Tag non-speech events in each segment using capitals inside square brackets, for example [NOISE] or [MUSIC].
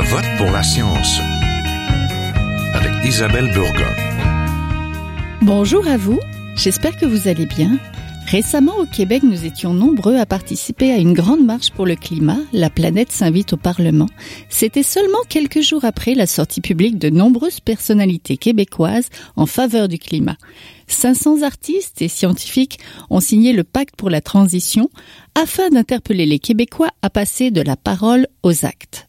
Je vote pour la science avec Isabelle Burgon. Bonjour à vous, j'espère que vous allez bien. Récemment au Québec, nous étions nombreux à participer à une grande marche pour le climat. La planète s'invite au Parlement. C'était seulement quelques jours après la sortie publique de nombreuses personnalités québécoises en faveur du climat. 500 artistes et scientifiques ont signé le pacte pour la transition afin d'interpeller les Québécois à passer de la parole aux actes.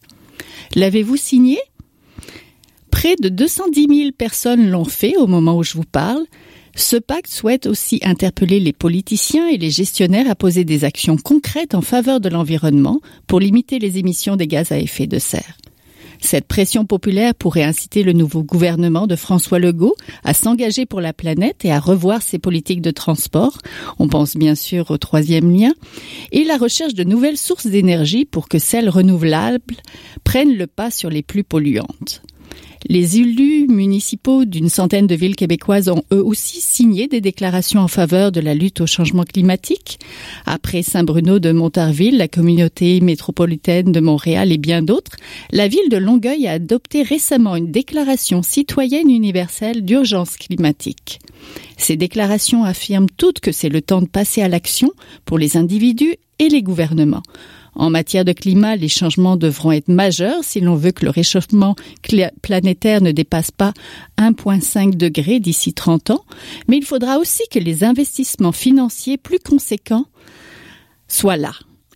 L'avez-vous signé? Près de 210 000 personnes l'ont fait au moment où je vous parle. Ce pacte souhaite aussi interpeller les politiciens et les gestionnaires à poser des actions concrètes en faveur de l'environnement pour limiter les émissions des gaz à effet de serre. Cette pression populaire pourrait inciter le nouveau gouvernement de François Legault à s'engager pour la planète et à revoir ses politiques de transport. On pense bien sûr au troisième lien et la recherche de nouvelles sources d'énergie pour que celles renouvelables prennent le pas sur les plus polluantes. Les élus municipaux d'une centaine de villes québécoises ont eux aussi signé des déclarations en faveur de la lutte au changement climatique. Après Saint-Bruno de Montarville, la communauté métropolitaine de Montréal et bien d'autres, la ville de Longueuil a adopté récemment une déclaration citoyenne universelle d'urgence climatique. Ces déclarations affirment toutes que c'est le temps de passer à l'action pour les individus et les gouvernements. En matière de climat, les changements devront être majeurs si l'on veut que le réchauffement planétaire ne dépasse pas 1,5 degré d'ici 30 ans, mais il faudra aussi que les investissements financiers plus conséquents soient là.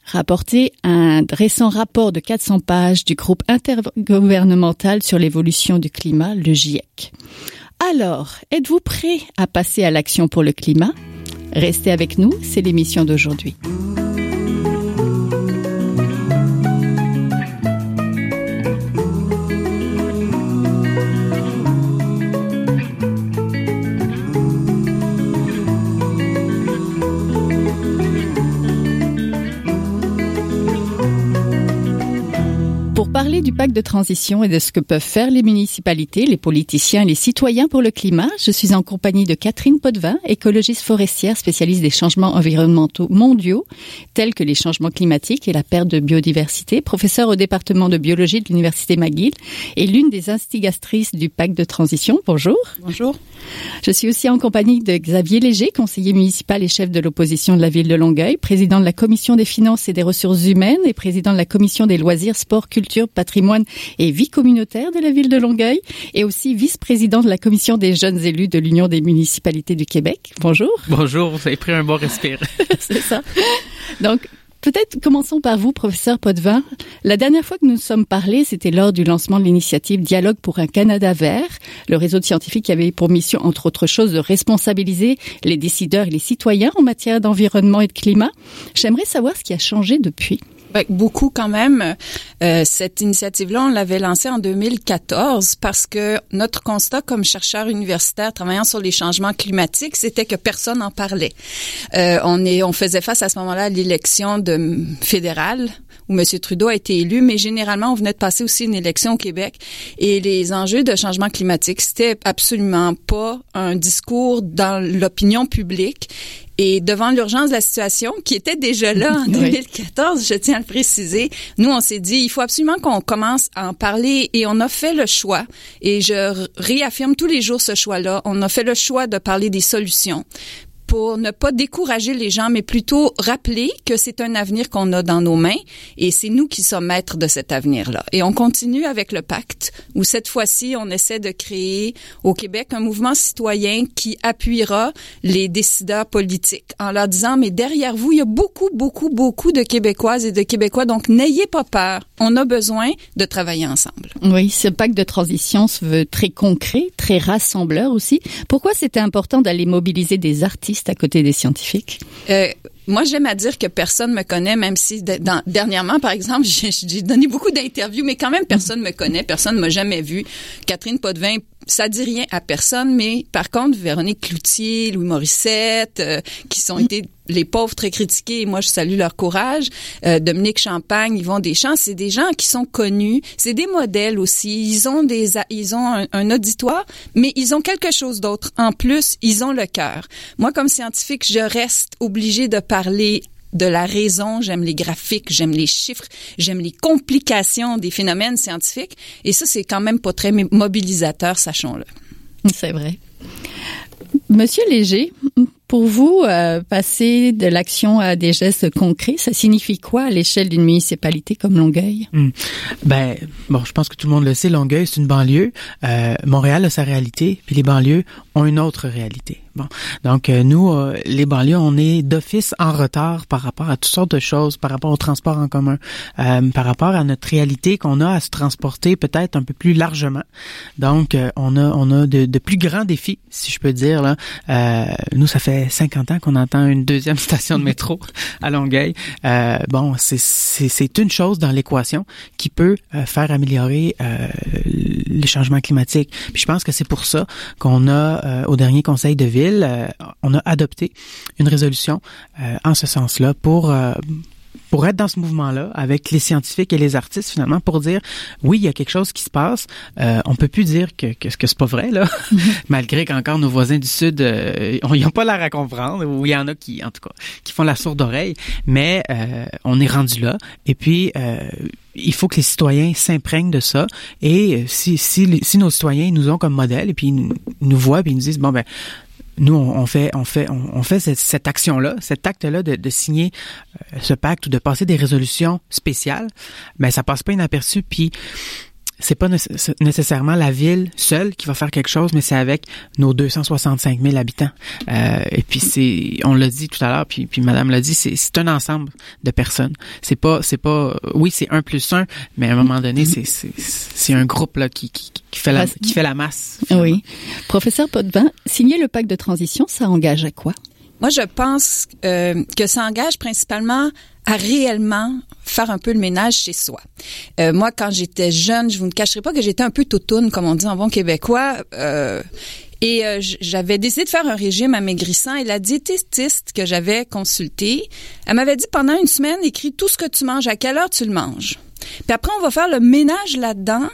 Rapporté un récent rapport de 400 pages du groupe intergouvernemental sur l'évolution du climat, le GIEC. Alors, êtes-vous prêt à passer à l'action pour le climat? Restez avec nous, c'est l'émission d'aujourd'hui. Du pacte de transition et de ce que peuvent faire les municipalités, les politiciens et les citoyens pour le climat, je suis en compagnie de Catherine Potvin, écologiste forestière spécialiste des changements environnementaux mondiaux, tels que les changements climatiques et la perte de biodiversité, professeure au département de biologie de l'Université McGill et l'une des instigatrices du pacte de transition. Bonjour. Bonjour. Je suis aussi en compagnie de Xavier Léger, conseiller municipal et chef de l'opposition de la ville de Longueuil, président de la commission des finances et des ressources humaines et président de la commission des loisirs, sport, culture, patrimoine et vie communautaire de la ville de Longueuil et aussi vice-président de la commission des jeunes élus de l'Union des municipalités du Québec. Bonjour. [LAUGHS] Bonjour, vous avez pris un bon respire. [LAUGHS] C'est ça. Donc, Peut-être commençons par vous, professeur Potvin. La dernière fois que nous nous sommes parlé, c'était lors du lancement de l'initiative Dialogue pour un Canada vert, le réseau de scientifiques qui avait pour mission, entre autres choses, de responsabiliser les décideurs et les citoyens en matière d'environnement et de climat. J'aimerais savoir ce qui a changé depuis. Beaucoup quand même. Euh, cette initiative-là, on l'avait lancée en 2014 parce que notre constat comme chercheur universitaire travaillant sur les changements climatiques, c'était que personne n'en parlait. Euh, on est, on faisait face à ce moment-là à l'élection de fédérale où M. Trudeau a été élu, mais généralement, on venait de passer aussi une élection au Québec. Et les enjeux de changement climatique, c'était absolument pas un discours dans l'opinion publique. Et devant l'urgence de la situation, qui était déjà là en 2014, je tiens à le préciser, nous, on s'est dit, il faut absolument qu'on commence à en parler et on a fait le choix, et je réaffirme tous les jours ce choix-là, on a fait le choix de parler des solutions pour ne pas décourager les gens, mais plutôt rappeler que c'est un avenir qu'on a dans nos mains et c'est nous qui sommes maîtres de cet avenir-là. Et on continue avec le pacte où cette fois-ci, on essaie de créer au Québec un mouvement citoyen qui appuiera les décideurs politiques en leur disant, mais derrière vous, il y a beaucoup, beaucoup, beaucoup de Québécoises et de Québécois, donc n'ayez pas peur. On a besoin de travailler ensemble. Oui, ce pacte de transition se veut très concret, très rassembleur aussi. Pourquoi c'était important d'aller mobiliser des artistes? À côté des scientifiques? Euh, moi, j'aime à dire que personne me connaît, même si dernièrement, par exemple, [LAUGHS] j'ai donné beaucoup d'interviews, mais quand même, personne me connaît, personne m'a jamais vu. Catherine Potvin ça dit rien à personne, mais par contre, Véronique Cloutier, Louis Morissette, euh, qui sont été les pauvres très critiqués, moi je salue leur courage. Euh, Dominique Champagne, Yvon Deschamps, c'est des gens qui sont connus, c'est des modèles aussi. Ils ont des, ils ont un, un auditoire, mais ils ont quelque chose d'autre. En plus, ils ont le cœur. Moi, comme scientifique, je reste obligée de parler de la raison, j'aime les graphiques, j'aime les chiffres, j'aime les complications des phénomènes scientifiques. Et ça, c'est quand même pas très mobilisateur, sachons-le. C'est vrai. Monsieur Léger, pour vous, euh, passer de l'action à des gestes concrets, ça signifie quoi à l'échelle d'une municipalité comme Longueuil? Hmm. Ben, bon, je pense que tout le monde le sait, Longueuil, c'est une banlieue. Euh, Montréal a sa réalité, puis les banlieues ont une autre réalité. Bon, donc euh, nous, euh, les banlieues, on est d'office en retard par rapport à toutes sortes de choses, par rapport au transport en commun, euh, par rapport à notre réalité qu'on a à se transporter peut-être un peu plus largement. Donc, on a on a de, de, plus grands défis, si je peux dire là. nous, ça fait 50 ans qu'on entend une deuxième [LAUGHS] station de métro à Longueuil. bon, c'est c'est une chose dans l'équation qui peut faire améliorer les changements climatiques. Puis je pense que c'est pour ça qu'on a au dernier Conseil de ville euh, on a adopté une résolution euh, en ce sens-là pour euh, pour être dans ce mouvement-là avec les scientifiques et les artistes finalement pour dire oui il y a quelque chose qui se passe. Euh, on peut plus dire que que, que c'est pas vrai là. [LAUGHS] Malgré qu'encore nos voisins du sud ils n'ont pas l'air à comprendre ou il y en a qui en tout cas qui font la sourde oreille. Mais on est rendu là. Et puis il faut que les citoyens s'imprègnent de ça. Et si, si, si nos citoyens nous ont comme modèle et puis nous, nous voient puis ils nous disent bon ben nous, on fait, on fait, on, fait cette, action-là, cet acte-là de, de, signer euh, ce pacte ou de passer des résolutions spéciales, mais ça passe pas inaperçu. Puis c'est pas nécessairement la ville seule qui va faire quelque chose, mais c'est avec nos 265 000 habitants. Euh, et puis c'est, on l'a dit tout à l'heure, puis, puis Madame l'a dit, c'est un ensemble de personnes. C'est pas, c'est pas, oui, c'est un plus un, mais à un moment donné, c'est c'est un groupe là qui, qui, qui fait la qui fait la masse. Oui, professeur Potvin, signer le pacte de transition, ça engage à quoi? Moi, je pense euh, que ça engage principalement à réellement faire un peu le ménage chez soi. Euh, moi, quand j'étais jeune, je vous ne cacherai pas que j'étais un peu toutoune, comme on dit en bon québécois. Euh, et euh, j'avais décidé de faire un régime amaigrissant et la diététiste que j'avais consultée, elle m'avait dit pendant une semaine, écris tout ce que tu manges, à quelle heure tu le manges. Puis après, on va faire le ménage là-dedans,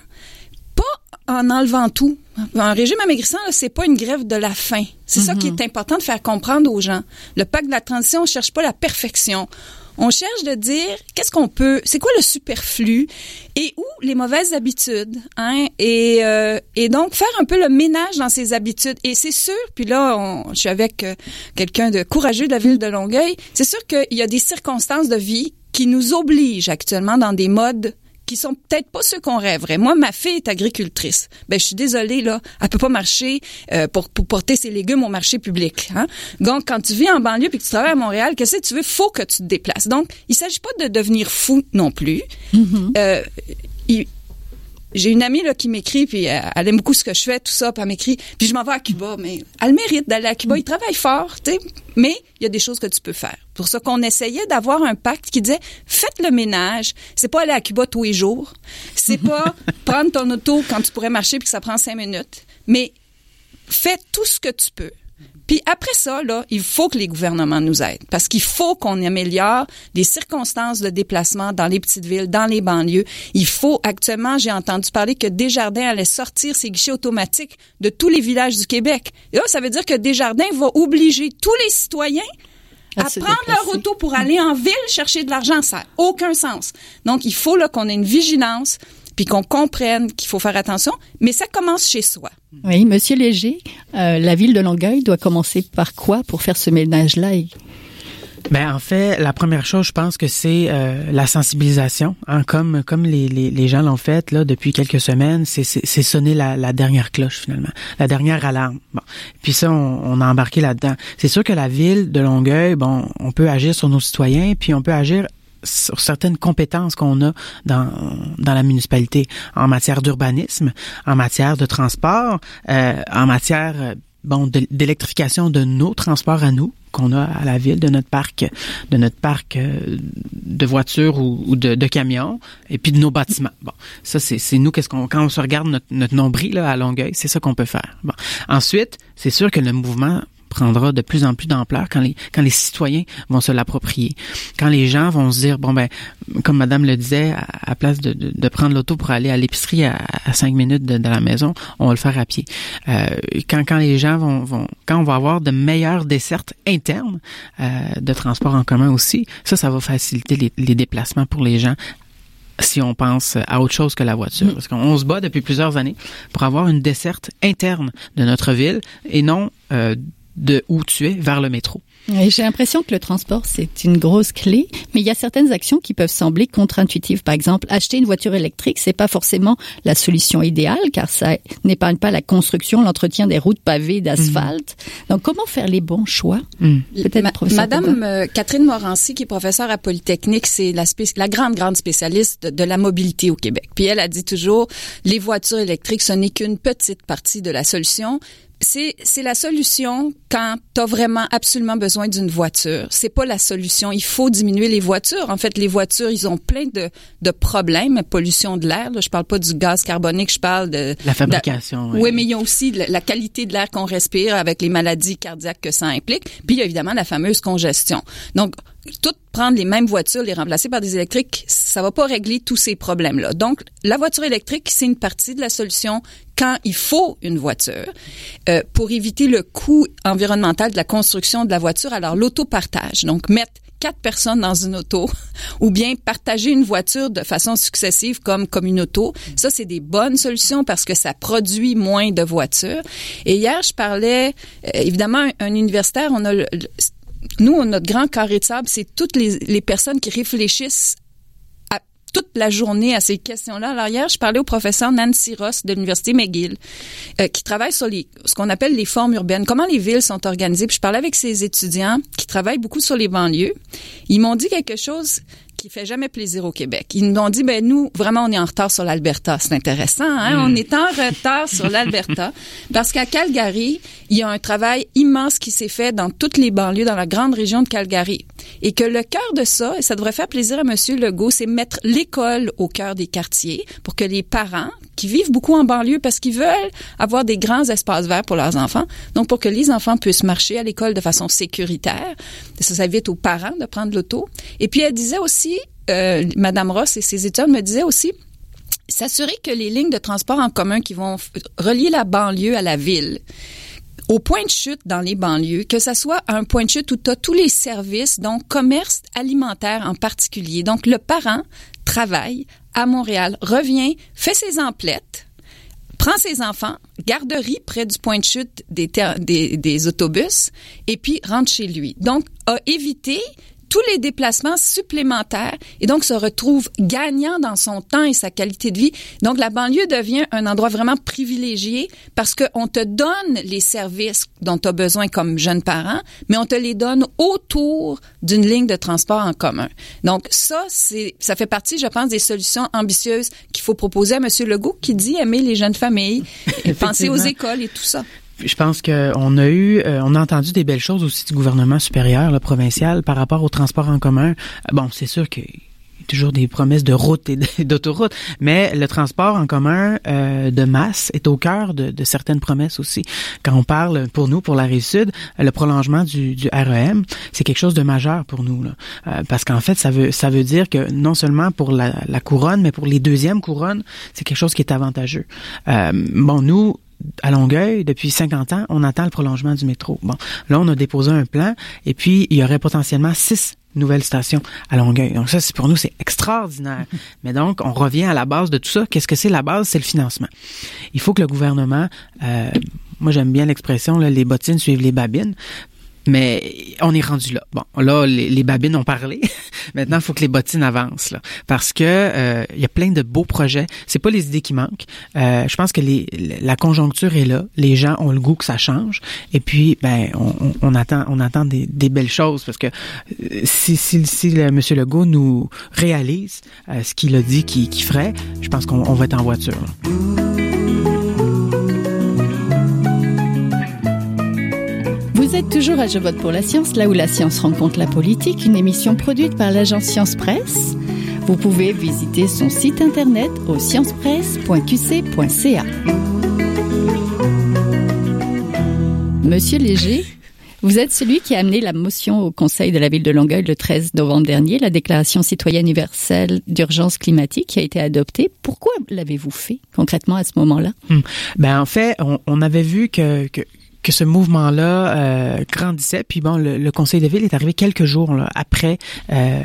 pas en enlevant tout. Un régime amaigrissant, c'est pas une grève de la faim. C'est ça qui mm-hmm. est important de faire comprendre aux gens. Le pacte de la transition, on cherche pas la perfection. On cherche de dire qu'est-ce qu'on peut, c'est quoi le superflu et où les mauvaises habitudes, hein, et, euh, et donc faire un peu le ménage dans ces habitudes. Et c'est sûr, puis là, on, je suis avec euh, quelqu'un de courageux de la ville de Longueuil, c'est sûr qu'il y a des circonstances de vie qui nous obligent actuellement dans des modes qui sont peut-être pas ceux qu'on rêverait. Moi, ma fille est agricultrice. Ben, je suis désolée là, elle peut pas marcher euh, pour, pour porter ses légumes au marché public. Hein? Donc, quand tu vis en banlieue puis que tu travailles à Montréal, qu'est-ce que tu veux? Faut que tu te déplaces. Donc, il s'agit pas de devenir fou non plus. Mm-hmm. euh, il, j'ai une amie là qui m'écrit puis elle aime beaucoup ce que je fais tout ça puis elle m'écrit puis je m'en vais à Cuba mais elle mérite d'aller à Cuba. Il travaille fort tu sais mais il y a des choses que tu peux faire. Pour ça qu'on essayait d'avoir un pacte qui disait faites le ménage c'est pas aller à Cuba tous les jours c'est pas [LAUGHS] prendre ton auto quand tu pourrais marcher puis que ça prend cinq minutes mais fais tout ce que tu peux puis après ça, là, il faut que les gouvernements nous aident parce qu'il faut qu'on améliore les circonstances de déplacement dans les petites villes, dans les banlieues. Il faut actuellement, j'ai entendu parler que Desjardins allait sortir ses guichets automatiques de tous les villages du Québec. Et là, ça veut dire que Desjardins va obliger tous les citoyens à, prendre leur auto pour aller en ville chercher de l'argent. Ça n'a aucun sens. Donc, il faut là qu'on ait une vigilance puis qu'on comprenne qu'il faut faire attention, mais ça commence chez soi. Oui, Monsieur Léger, euh, la ville de Longueuil doit commencer par quoi pour faire ce ménage-là? Ben en fait, la première chose, je pense que c'est euh, la sensibilisation, hein, comme comme les, les, les gens l'ont fait là depuis quelques semaines, c'est c'est sonner la, la, dernière cloche finalement, la dernière alarme. Bon, puis ça, on, on a embarqué là-dedans. C'est sûr que la ville de Longueuil, bon, on peut agir sur nos citoyens, puis on peut agir sur certaines compétences qu'on a dans, dans la municipalité en matière d'urbanisme, en matière de transport, euh, en matière euh, d'électrification de nos transports à nous qu'on a à la ville de notre parc de notre parc euh, de voitures ou, de, camions et puis de nos bâtiments. Bon ça c'est c'est nous qu'est-ce qu'on quand on se regarde notre, notre nombril là, à Longueuil c'est ça qu'on peut faire. Ensuite c'est sûr que le mouvement prendra de plus en plus d'ampleur quand les quand les citoyens vont se l'approprier, quand les gens vont se dire bon ben comme Madame le disait, à, place de, de, prendre l'auto pour aller à l'épicerie à, cinq minutes de, la maison, on va le faire à pied. Euh, quand quand les gens vont, vont quand on va avoir de meilleures dessertes internes euh, de transport en commun aussi, ça ça va faciliter les, les déplacements pour les gens si on pense à autre chose que la voiture. Mm. Parce qu'on se bat depuis plusieurs années pour avoir une desserte interne de notre ville et non euh, de où tu es vers le métro. J'ai l'impression que le transport, c'est une grosse clé, mais il y a certaines actions qui peuvent sembler contre-intuitives. Par exemple, acheter une voiture électrique, c'est pas forcément la solution idéale, car ça n'épargne pas la construction, l'entretien des routes pavées d'asphalte. Mm. Donc, comment faire les bons choix? Mm. Peut-être, Madame euh, Catherine Morancy, qui est professeure à Polytechnique, c'est la, la grande, grande spécialiste de, de la mobilité au Québec. Puis elle a dit toujours, les voitures électriques, ce n'est qu'une petite partie de la solution c'est c'est la solution quand tu as vraiment absolument besoin d'une voiture. C'est pas la solution. Il faut diminuer les voitures. En fait, les voitures, ils ont plein de, de problèmes, pollution de l'air. Je parle pas du gaz carbonique, je parle de la fabrication. oui. mais il y a aussi la, qualité de l'air qu'on respire avec les maladies cardiaques que ça implique. Puis il y a évidemment la fameuse congestion. Donc tout prendre les mêmes voitures, les remplacer par des électriques, ça va pas régler tous ces problèmes-là. Donc, la voiture électrique, c'est une partie de la solution quand il faut une voiture euh, pour éviter le coût environnemental de la construction de la voiture. Alors, l'autopartage, donc mettre quatre personnes dans une auto [LAUGHS] ou bien partager une voiture de façon successive comme comme une auto. Ça, c'est des bonnes solutions parce que ça produit moins de voitures. Et hier, je parlais, euh, évidemment, un, universitaire, on a le, nous, notre grand carré de sable, c'est toutes les, les personnes qui réfléchissent toute la journée à ces questions-là. Alors hier, je parlais au professeur Nancy Ross de l'Université McGill, euh, qui travaille sur les, ce qu'on appelle les formes urbaines, comment les villes sont organisées. Puis je parlais avec ses étudiants qui travaillent beaucoup sur les banlieues. Ils m'ont dit quelque chose qui fait jamais plaisir au Québec. Ils nous ont dit, ben nous, vraiment, on est en retard sur l'Alberta. C'est intéressant, hein? Hmm. On est en retard sur l'Alberta [LAUGHS] parce qu'à Calgary, il y a un travail immense qui s'est fait dans toutes les banlieues, dans la grande région de Calgary. Et que le cœur de ça, et ça devrait faire plaisir à Monsieur Legault, c'est mettre l'école au cœur des quartiers pour que les parents qui vivent beaucoup en banlieue parce qu'ils veulent avoir des grands espaces verts pour leurs enfants. Donc, pour que les enfants puissent marcher à l'école de façon sécuritaire. Ça, évite aux parents de prendre l'auto. Et puis, elle disait aussi, euh, Madame Ross et ses études me disaient aussi, s'assurer que les lignes de transport en commun qui vont relier la banlieue à la ville, au point de chute dans les banlieues, que ça soit un point de chute où tu as tous les services, donc commerce alimentaire en particulier. Donc, le parent travaille à Montréal, revient, fait ses emplettes, prend ses enfants, garderie près du point de chute des, autobus, et puis rentre chez lui. Donc, a évité tous les déplacements supplémentaires et donc se retrouve gagnant dans son temps et sa qualité de vie. Donc la banlieue devient un endroit vraiment privilégié parce qu'on te donne les services dont tu as besoin comme jeune parent, mais on te les donne autour d'une ligne de transport en commun. Donc ça c'est ça fait partie je pense des solutions ambitieuses qu'il faut proposer à monsieur Legault qui dit aimer les jeunes familles, [LAUGHS] penser aux écoles et tout ça je pense qu'on a eu, euh, on a entendu des belles choses aussi du gouvernement supérieur, le provincial, par rapport au transport en commun. Bon, c'est sûr que toujours des promesses de route et [LAUGHS] d'autoroute, mais le transport en commun euh, de masse est au cœur de, de, certaines promesses aussi. Quand on parle pour nous, pour la rive sud, le prolongement du, du REM, c'est quelque chose de majeur pour nous, là. Euh, parce qu'en fait, ça veut ça veut dire que non seulement pour la, la couronne, mais pour les deuxièmes couronnes, c'est quelque chose qui est avantageux. Euh, bon, nous à Longueuil, depuis 50 ans, on attend le prolongement du métro. Bon, là, on a déposé un plan et puis il y aurait potentiellement six nouvelles stations à Longueuil. Donc ça, c'est pour nous, c'est extraordinaire. [LAUGHS] Mais donc, on revient à la base de tout ça. Qu'est-ce que c'est la base? C'est le financement. Il faut que le gouvernement, euh, moi j'aime bien l'expression, les bottines suivent les babines. Mais on est rendu là. Bon, là, les, babines ont parlé. [LAUGHS] Maintenant, il faut que les bottines avancent, là, parce que euh, il y a plein de beaux projets. C'est pas les idées qui manquent. Euh, je pense que les, la conjoncture est là. Les gens ont le goût que ça change. Et puis, ben, on, on attend, on attend des, des, belles choses, parce que euh, si, si, si le, Monsieur Legault nous réalise ce qu'il a dit qu'il ferait, je pense qu'on va être en voiture. Vous êtes toujours à Je vote pour la science, là où la science rencontre la politique, une émission produite par l'agence Science Presse. Vous pouvez visiter son site internet au sciencepresse.qc.ca. Monsieur Léger, Vous êtes celui qui a amené la motion au Conseil de la ville de Longueuil le 13 novembre dernier, la déclaration citoyenne universelle d'urgence climatique qui a été adoptée. Pourquoi l'avez-vous fait concrètement à ce moment-là? Hmm. Ben en fait, on, avait vu que que ce mouvement-là euh, grandissait. Puis bon, le, Conseil de ville est arrivé quelques jours là, après euh,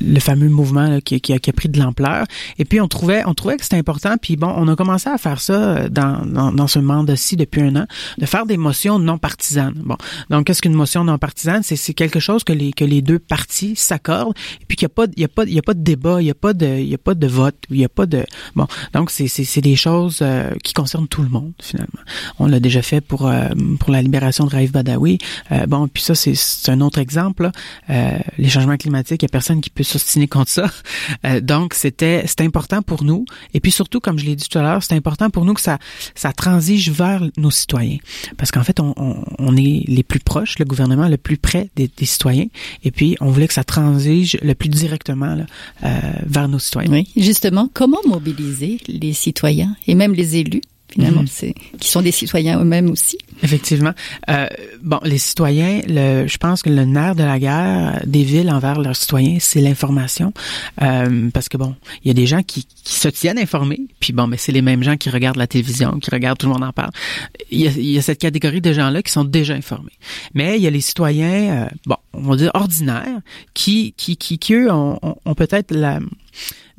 le fameux mouvement là, qui, a, pris de l'ampleur. Et puis on trouvait, on trouvait que c'était important. Puis bon, on a commencé à faire ça dans, dans, dans ce mandat-ci depuis un an, de faire des motions non partisanes. Bon, donc qu'est-ce qu'une motion non partisane? C'est quelque chose que les que les deux partis s'accordent. Et puis qu'il n'y a pas il y a pas il y a pas de débat, il y a pas de il y a pas de vote, il y a pas de bon. Donc c'est c'est des choses euh, qui concernent tout le monde finalement. On l'a déjà fait pour euh, pour la libération de Raif Badawi. Euh, bon, puis ça, c'est un autre exemple. Euh, les changements climatiques, il n'y a personne qui peut s'ostiner contre ça. [LAUGHS] donc, c'était c'est important pour nous. Et puis surtout, comme je l'ai dit tout à l'heure, c'est important pour nous que ça, ça transige vers nos citoyens. Parce qu'en fait, on, on, on, est les plus proches, le gouvernement le plus près des, des, citoyens. Et puis, on voulait que ça transige le plus directement là, vers nos citoyens. Oui, justement, comment mobiliser les citoyens et même les élus finalement, mmh. c'est qui sont des citoyens eux-mêmes aussi. Effectivement. Euh, bon, les citoyens, le, je pense que le nerf de la guerre des villes envers leurs citoyens, c'est l'information, euh, parce que bon, il y a des gens qui, qui se tiennent informés, puis bon, mais c'est les mêmes gens qui regardent la télévision, qui regardent tout le monde en parle. Il y a, il y a cette catégorie de gens-là qui sont déjà informés, mais il y a les citoyens, euh, bon, on va dire ordinaires, qui qui qui, qui eux ont, ont, ont peut-être la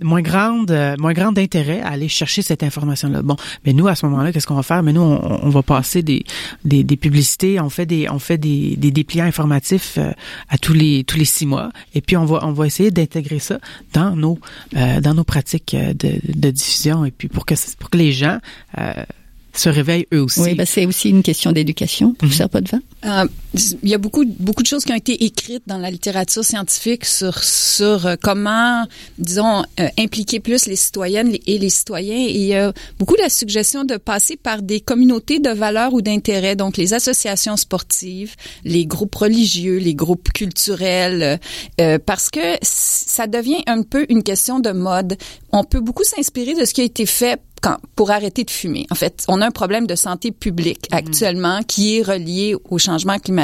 moins grande, euh, moins grande intérêt à aller chercher cette information-là. Bon, mais nous à ce moment-là, qu'est-ce qu'on va faire? Mais nous, on, on va passer des, des, des, publicités, on fait des, on fait des, des dépliants informatifs euh, à tous les tous les six mois, et puis on va on va essayer d'intégrer ça dans nos euh, dans nos pratiques de, de, diffusion, et puis pour que pour que les gens se réveillent eux aussi. Oui, ben c'est aussi une question d'éducation, professeur mm -hmm. Potvin. Euh, il y a beaucoup, beaucoup de choses qui ont été écrites dans la littérature scientifique sur, sur euh, comment, disons, euh, impliquer plus les citoyennes et les citoyens. Et il y a beaucoup la suggestion de passer par des communautés de valeurs ou d'intérêts, donc les associations sportives, les groupes religieux, les groupes culturels, euh, parce que ça devient un peu une question de mode. On peut beaucoup s'inspirer de ce qui a été fait quand, pour arrêter de fumer. En fait, on a un problème de santé publique actuellement mmh. qui est relié au changement climatique.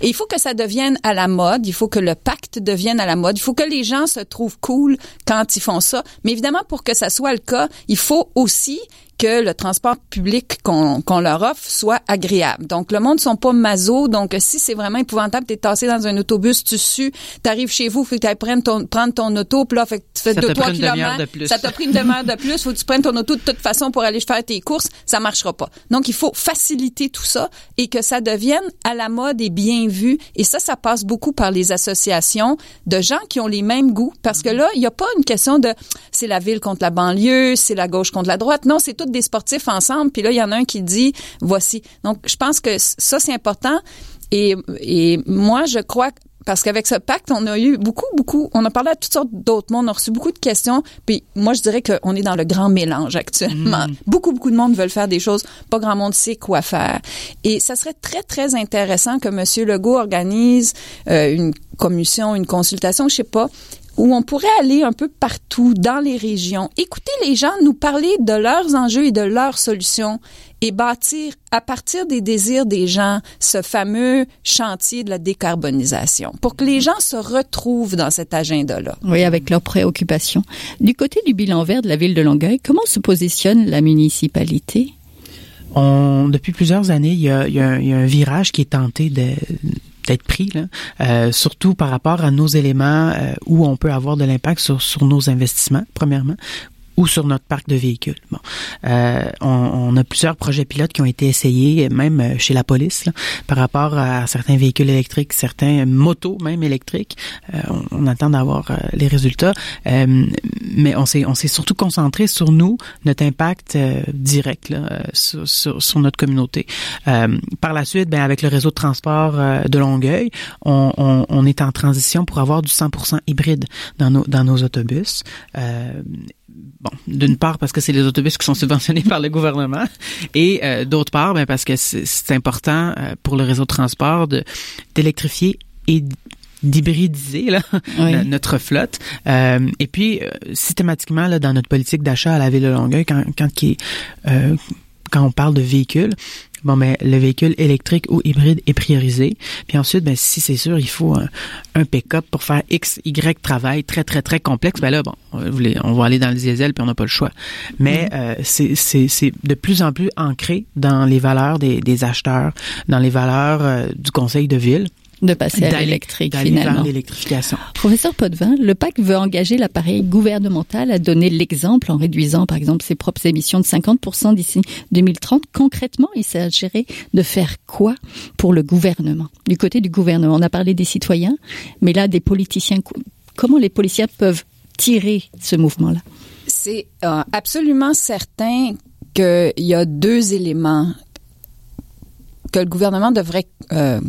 Et il faut que ça devienne à la mode. Il faut que le pacte devienne à la mode. Il faut que les gens se trouvent cool quand ils font ça. Mais évidemment, pour que ça soit le cas, il faut aussi que le transport public qu'on qu leur offre soit agréable. Donc, le monde sont pas maso. Donc, si c'est vraiment épouvantable, t'es tassé dans un autobus, tu sues, t'arrives chez vous, faut que tu prendre ton, prendre ton auto, puis là, fait, tu fais deux, trois kilomètres. Ça t'a pris une demi-heure de plus. Faut que tu prennes ton auto de toute façon pour aller faire tes courses. Ça marchera pas. Donc, il faut faciliter tout ça et que ça devienne à la mode et bien vu. Et ça, ça passe beaucoup par les associations de gens qui ont les mêmes goûts. Parce que là, il n'y a pas une question de c'est la ville contre la banlieue, c'est la gauche contre la droite. Non, c'est tout des sportifs ensemble, puis là, il y en a un qui dit, voici. Donc, je pense que ça, c'est important. Et, et moi, je crois parce qu'avec ce pacte, on a eu beaucoup, beaucoup, on a parlé à toutes sortes d'autres mondes, on a reçu beaucoup de questions, puis moi, je dirais qu'on est dans le grand mélange actuellement. Mmh. Beaucoup, beaucoup de monde veulent faire des choses, pas grand monde sait quoi faire. Et ça serait très, très intéressant que M. Legault organise euh, une commission, une consultation, je sais pas, où on pourrait aller un peu partout dans les régions, écouter les gens nous parler de leurs enjeux et de leurs solutions et bâtir à partir des désirs des gens ce fameux chantier de la décarbonisation pour que les gens se retrouvent dans cet agenda-là. Oui, avec leurs préoccupations. Du côté du bilan vert de la ville de Longueuil, comment se positionne la municipalité? On, depuis plusieurs années, il y, a, il, y a un, il y a un virage qui est tenté de d'être pris, là, euh, surtout par rapport à nos éléments euh, où on peut avoir de l'impact sur, sur nos investissements, premièrement, ou sur notre parc de véhicules. Bon, euh, on, on, a plusieurs projets pilotes qui ont été essayés, même chez la police, là, par rapport à certains véhicules électriques, certains motos même électriques. Euh, on, on, attend d'avoir euh, les résultats, euh, mais on s'est surtout concentré sur nous, notre impact euh, direct là, sur, sur, sur, notre communauté. par la suite, ben avec le réseau de transport de Longueuil, on, on, on, est en transition pour avoir du 100% hybride dans nos dans nos autobus bon, d'une part parce que c'est les autobus qui sont subventionnés par le gouvernement et euh, d'autre part ben, parce que c'est important euh, pour le réseau de transport d'électrifier et d'hybridiser [LAUGHS] oui. notre flotte. Euh, et puis, euh, systématiquement, là, dans notre politique d'achat à la ville de Longueuil, quand, quand, qui euh, quand on parle de véhicules, Bon, mais le véhicule électrique ou hybride est priorisé. Puis ensuite, ben, si c'est sûr, il faut un, un pick-up pour faire X, Y travail très, très, très complexe, ben là, bon, on va aller dans le diesel puis on n'a pas le choix. Mais mm-hmm. euh, c'est de plus en plus ancré dans les valeurs des, des acheteurs, dans les valeurs euh, du conseil de ville de passer à l'électrique finalement. l'électrification. Professeur Potvin, le PAC veut engager l'appareil gouvernemental à donner l'exemple en réduisant par exemple ses propres émissions de 50% d'ici 2030. Concrètement, il s'agirait de faire quoi pour le gouvernement? Du côté du gouvernement, on a parlé des citoyens, mais là des politiciens. Comment les policiers peuvent tirer ce mouvement-là? C'est euh, absolument certain qu'il y a deux éléments que le gouvernement devrait euh,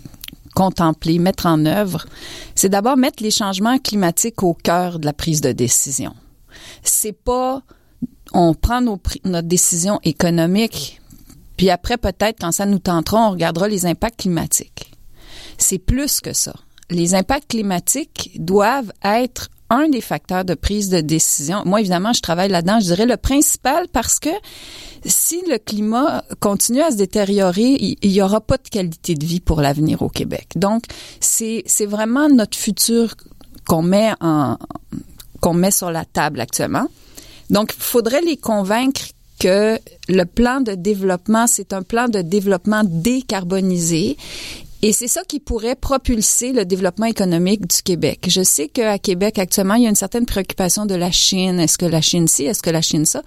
contempler, mettre en œuvre, c'est d'abord mettre les changements climatiques au cœur de la prise de décision. C'est pas on prend nos, notre décision économique, puis après peut-être quand ça nous tentera, on regardera les impacts climatiques. C'est plus que ça. Les impacts climatiques doivent être un des facteurs de prise de décision. Moi, évidemment, je travaille là-dedans. Je dirais le principal parce que si le climat continue à se détériorer, il n'y aura pas de qualité de vie pour l'avenir au Québec. Donc, c'est, vraiment notre futur qu'on met en, qu'on met sur la table actuellement. Donc, il faudrait les convaincre que le plan de développement, c'est un plan de développement décarbonisé et c'est ça qui pourrait propulser le développement économique du Québec. Je sais qu'à Québec, actuellement, il y a une certaine préoccupation de la Chine. Est-ce que la Chine ci, est-ce que la Chine ça?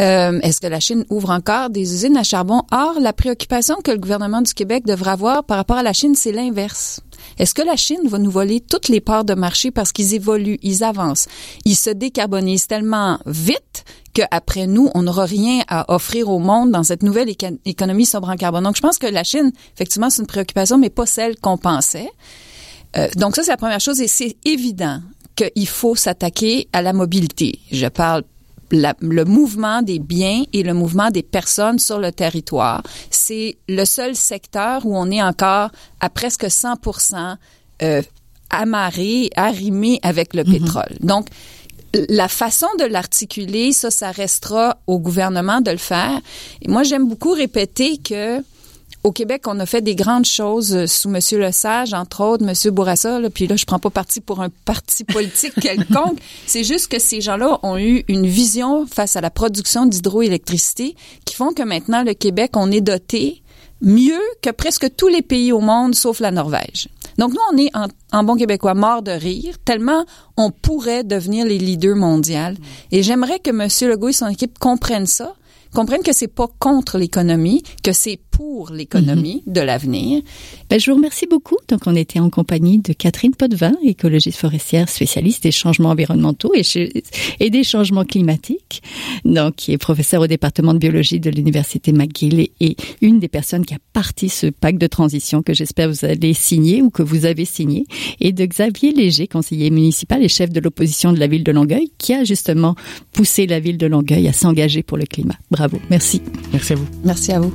Euh, est-ce que la Chine ouvre encore des usines à charbon? Or, la préoccupation que le gouvernement du Québec devrait avoir par rapport à la Chine, c'est l'inverse. Est-ce que la Chine va nous voler toutes les parts de marché parce qu'ils évoluent, ils avancent, ils se décarbonisent tellement vite qu'après nous, on n'aura rien à offrir au monde dans cette nouvelle économie sobre en carbone. Donc, je pense que la Chine, effectivement, c'est une préoccupation, mais pas celle qu'on pensait. Euh, donc ça, c'est la première chose et c'est évident qu'il faut s'attaquer à la mobilité. Je parle le mouvement des biens et le mouvement des personnes sur le territoire. C'est le seul secteur où on est encore à presque 100% euh, amarré, arrimé avec le mhm. pétrole. Donc, la façon de l'articuler, ça, ça restera au gouvernement de le faire. Et moi, j'aime beaucoup répéter que au Québec, on a fait des grandes choses euh, sous M. Lesage, entre autres, M. Bourassa, là, puis là, je prends pas parti pour un parti politique [LAUGHS] quelconque. C'est juste que ces gens-là ont eu une vision face à la production d'hydroélectricité qui font que maintenant, le Québec, on est doté mieux que presque tous les pays au monde, sauf la Norvège. Donc, nous, on est en, bon québécois mort de rire, tellement on pourrait devenir les leaders mondiaux. Et j'aimerais que M. Legault et son équipe comprennent ça comprennent que c'est pas contre l'économie, que c'est pour l'économie mhm. de l'avenir. Ben, je vous remercie beaucoup. Donc, on était en compagnie de Catherine Potvin, écologiste forestière, spécialiste des changements environnementaux et, et des changements climatiques, donc qui est professeure au département de biologie de l'université McGill et, une des personnes qui a parti ce pacte de transition que j'espère vous allez signer ou que vous avez signé, et de Xavier Léger, conseiller municipal et chef de l'opposition de la ville de Longueuil, qui a justement poussé la ville de Longueuil à s'engager pour le climat. Bravo. Merci. Merci à vous. Merci à vous.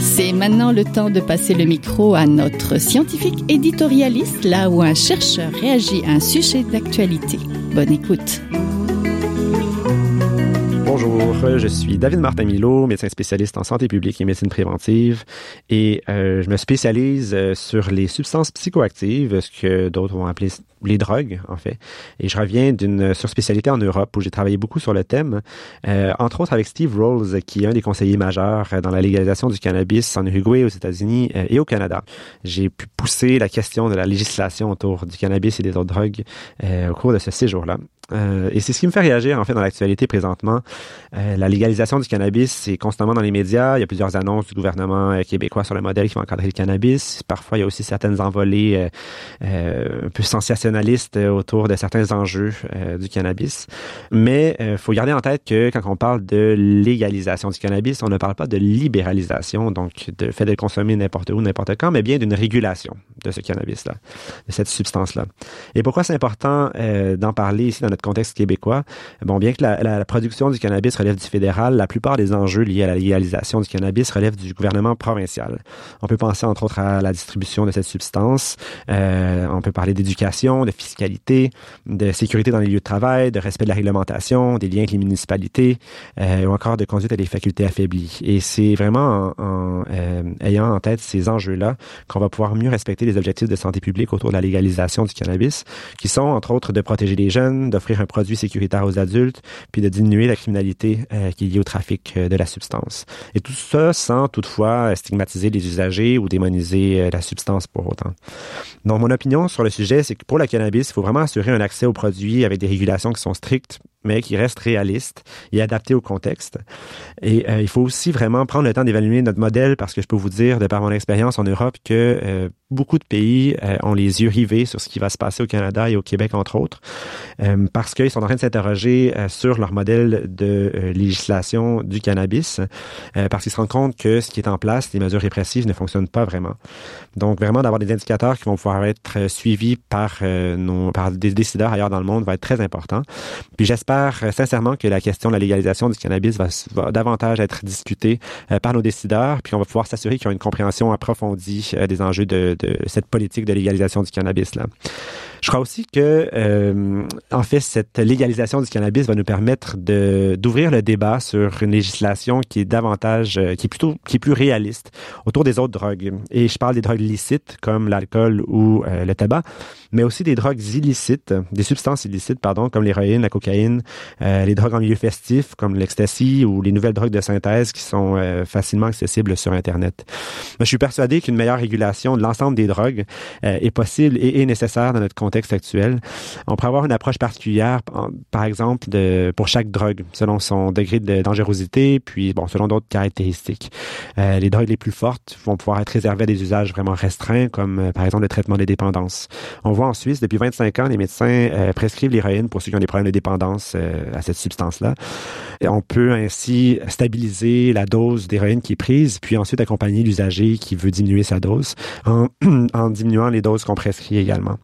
C'est maintenant le temps de passer le micro à notre scientifique éditorialiste, là où un chercheur réagit à un sujet d'actualité. Bonne écoute. Bonjour, je suis David Martin Milo, médecin spécialiste en santé publique et médecine préventive, et euh, je me spécialise euh, sur les substances psychoactives, ce que d'autres vont appeler les drogues, en fait. Et je reviens d'une surspécialité en Europe où j'ai travaillé beaucoup sur le thème, euh, entre autres avec Steve Rolls, qui est un des conseillers majeurs dans la légalisation du cannabis en Uruguay, aux États-Unis et au Canada. J'ai pu pousser la question de la législation autour du cannabis et des autres drogues au cours de ce séjour-là. Euh, et c'est ce qui me fait réagir en fait dans l'actualité présentement. Euh, la légalisation du cannabis, c'est constamment dans les médias. Il y a plusieurs annonces du gouvernement euh, québécois sur le modèle qui va encadrer le cannabis. Parfois, il y a aussi certaines envolées un peu sensationnalistes autour de certains enjeux du cannabis. Mais il faut garder en tête que quand on parle de légalisation du cannabis, on ne parle pas de libéralisation, donc de fait de consommer n'importe où, n'importe quand, mais bien d'une régulation de ce cannabis-là, de cette substance-là. Et pourquoi c'est important d'en parler ici dans notre contexte québécois, bon, bien que la, production du cannabis relève du fédéral, la plupart des enjeux liés à la légalisation du cannabis relèvent du gouvernement provincial. On peut penser entre autres à la distribution de cette substance, euh, on peut parler d'éducation de fiscalité, de sécurité dans les lieux de travail, de respect de la réglementation, des liens avec les municipalités, euh, ou encore de conduite à des facultés affaiblies. Et c'est vraiment en, en euh, ayant en tête ces enjeux-là qu'on va pouvoir mieux respecter les objectifs de santé publique autour de la légalisation du cannabis, qui sont entre autres de protéger les jeunes, d'offrir un produit sécuritaire aux adultes, puis de diminuer la criminalité euh, qui est liée au trafic euh, de la substance. Et tout ça sans toutefois stigmatiser les usagers ou démoniser euh, la substance pour autant. Donc mon opinion sur le sujet, c'est que pour la cannabis, il faut vraiment assurer un accès aux produits avec des régulations qui sont strictes, mais qui restent réalistes et adaptées au contexte. Et euh, il faut aussi vraiment prendre le temps d'évaluer notre modèle parce que je peux vous dire, de par mon expérience en Europe, que euh, beaucoup de pays euh, ont les yeux rivés sur ce qui va se passer au Canada et au Québec, entre autres, parce qu'ils sont en train de s'interroger sur leur modèle de législation du cannabis, parce qu'ils se rendent compte que ce qui est en place, les mesures répressives, ne fonctionnent pas vraiment. Donc, vraiment, d'avoir des indicateurs qui vont pouvoir être suivis par, nos, par des décideurs ailleurs dans le monde va être très important. Puis j'espère sincèrement que la question de la légalisation du cannabis va, va davantage être discutée par nos décideurs, puis on va pouvoir s'assurer qu'ils ont une compréhension approfondie des enjeux de, de cette politique de légalisation du cannabis là. Je crois aussi que, euh, en fait, cette légalisation du cannabis va nous permettre de d'ouvrir le débat sur une législation qui est davantage, euh, qui est plutôt, qui est plus réaliste autour des autres drogues. Et je parle des drogues licites comme l'alcool ou euh, le tabac, mais aussi des drogues illicites, des substances illicites, pardon, comme l'héroïne, la cocaïne, euh, les drogues en milieu festif comme l'ecstasy ou les nouvelles drogues de synthèse qui sont euh, facilement accessibles sur Internet. Mais je suis persuadé qu'une meilleure régulation de l'ensemble des drogues est possible et est nécessaire dans notre On pourrait avoir une approche particulière, par exemple, de, pour chaque drogue, selon son degré de dangerosité, puis bon, selon d'autres caractéristiques. Euh, les drogues les plus fortes vont pouvoir être réservées à des usages vraiment restreints, comme euh, par exemple le traitement des dépendances. On voit en Suisse, depuis 25 ans, les médecins euh, prescrivent l'héroïne pour ceux qui ont des problèmes de dépendance à cette substance-là. On peut ainsi stabiliser la dose d'héroïne qui est prise, puis ensuite accompagner l'usager qui veut diminuer sa dose en [CLEARS THROAT] diminuant les doses qu'on prescrit également.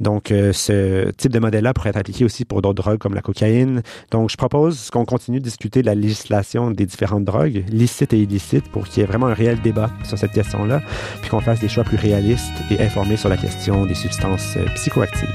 Donc, euh, ce type de modèle-là pourrait être appliqué aussi pour d'autres drogues comme la cocaïne. Donc, je propose qu'on continue de discuter de la législation des différentes drogues, licites et illicites, pour qu'il y ait vraiment un réel débat sur cette question-là, puis qu'on fasse des choix plus réalistes et informés sur la question des substances euh, psychoactives.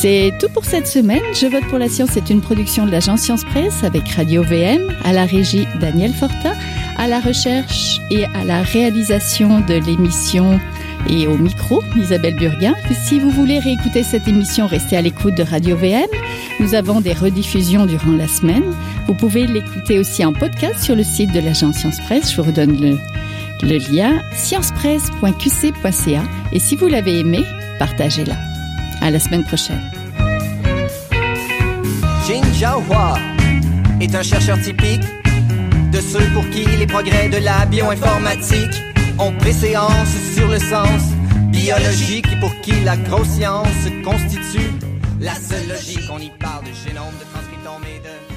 C'est tout pour cette semaine. Je vote pour la science est une production de l'agence Science Presse avec Radio VM, à la régie Daniel Fortin, à la recherche et à la réalisation de l'émission et au micro Isabelle Burguin. Si vous voulez réécouter cette émission, restez à l'écoute de Radio VM. Nous avons des rediffusions durant la semaine. Vous pouvez l'écouter aussi en podcast sur le site de l'agence Science Presse. Je vous redonne le, lien sciencepresse.qc.ca et si vous l'avez aimé, partagez-la. À la semaine prochaine. Jin Jiahua est un chercheur typique de ceux pour qui les progrès de la bioinformatique ont préséance sur le sens biologique et pour qui la grosse constitue la seule logique. On y parle de génome, de transcriptome et de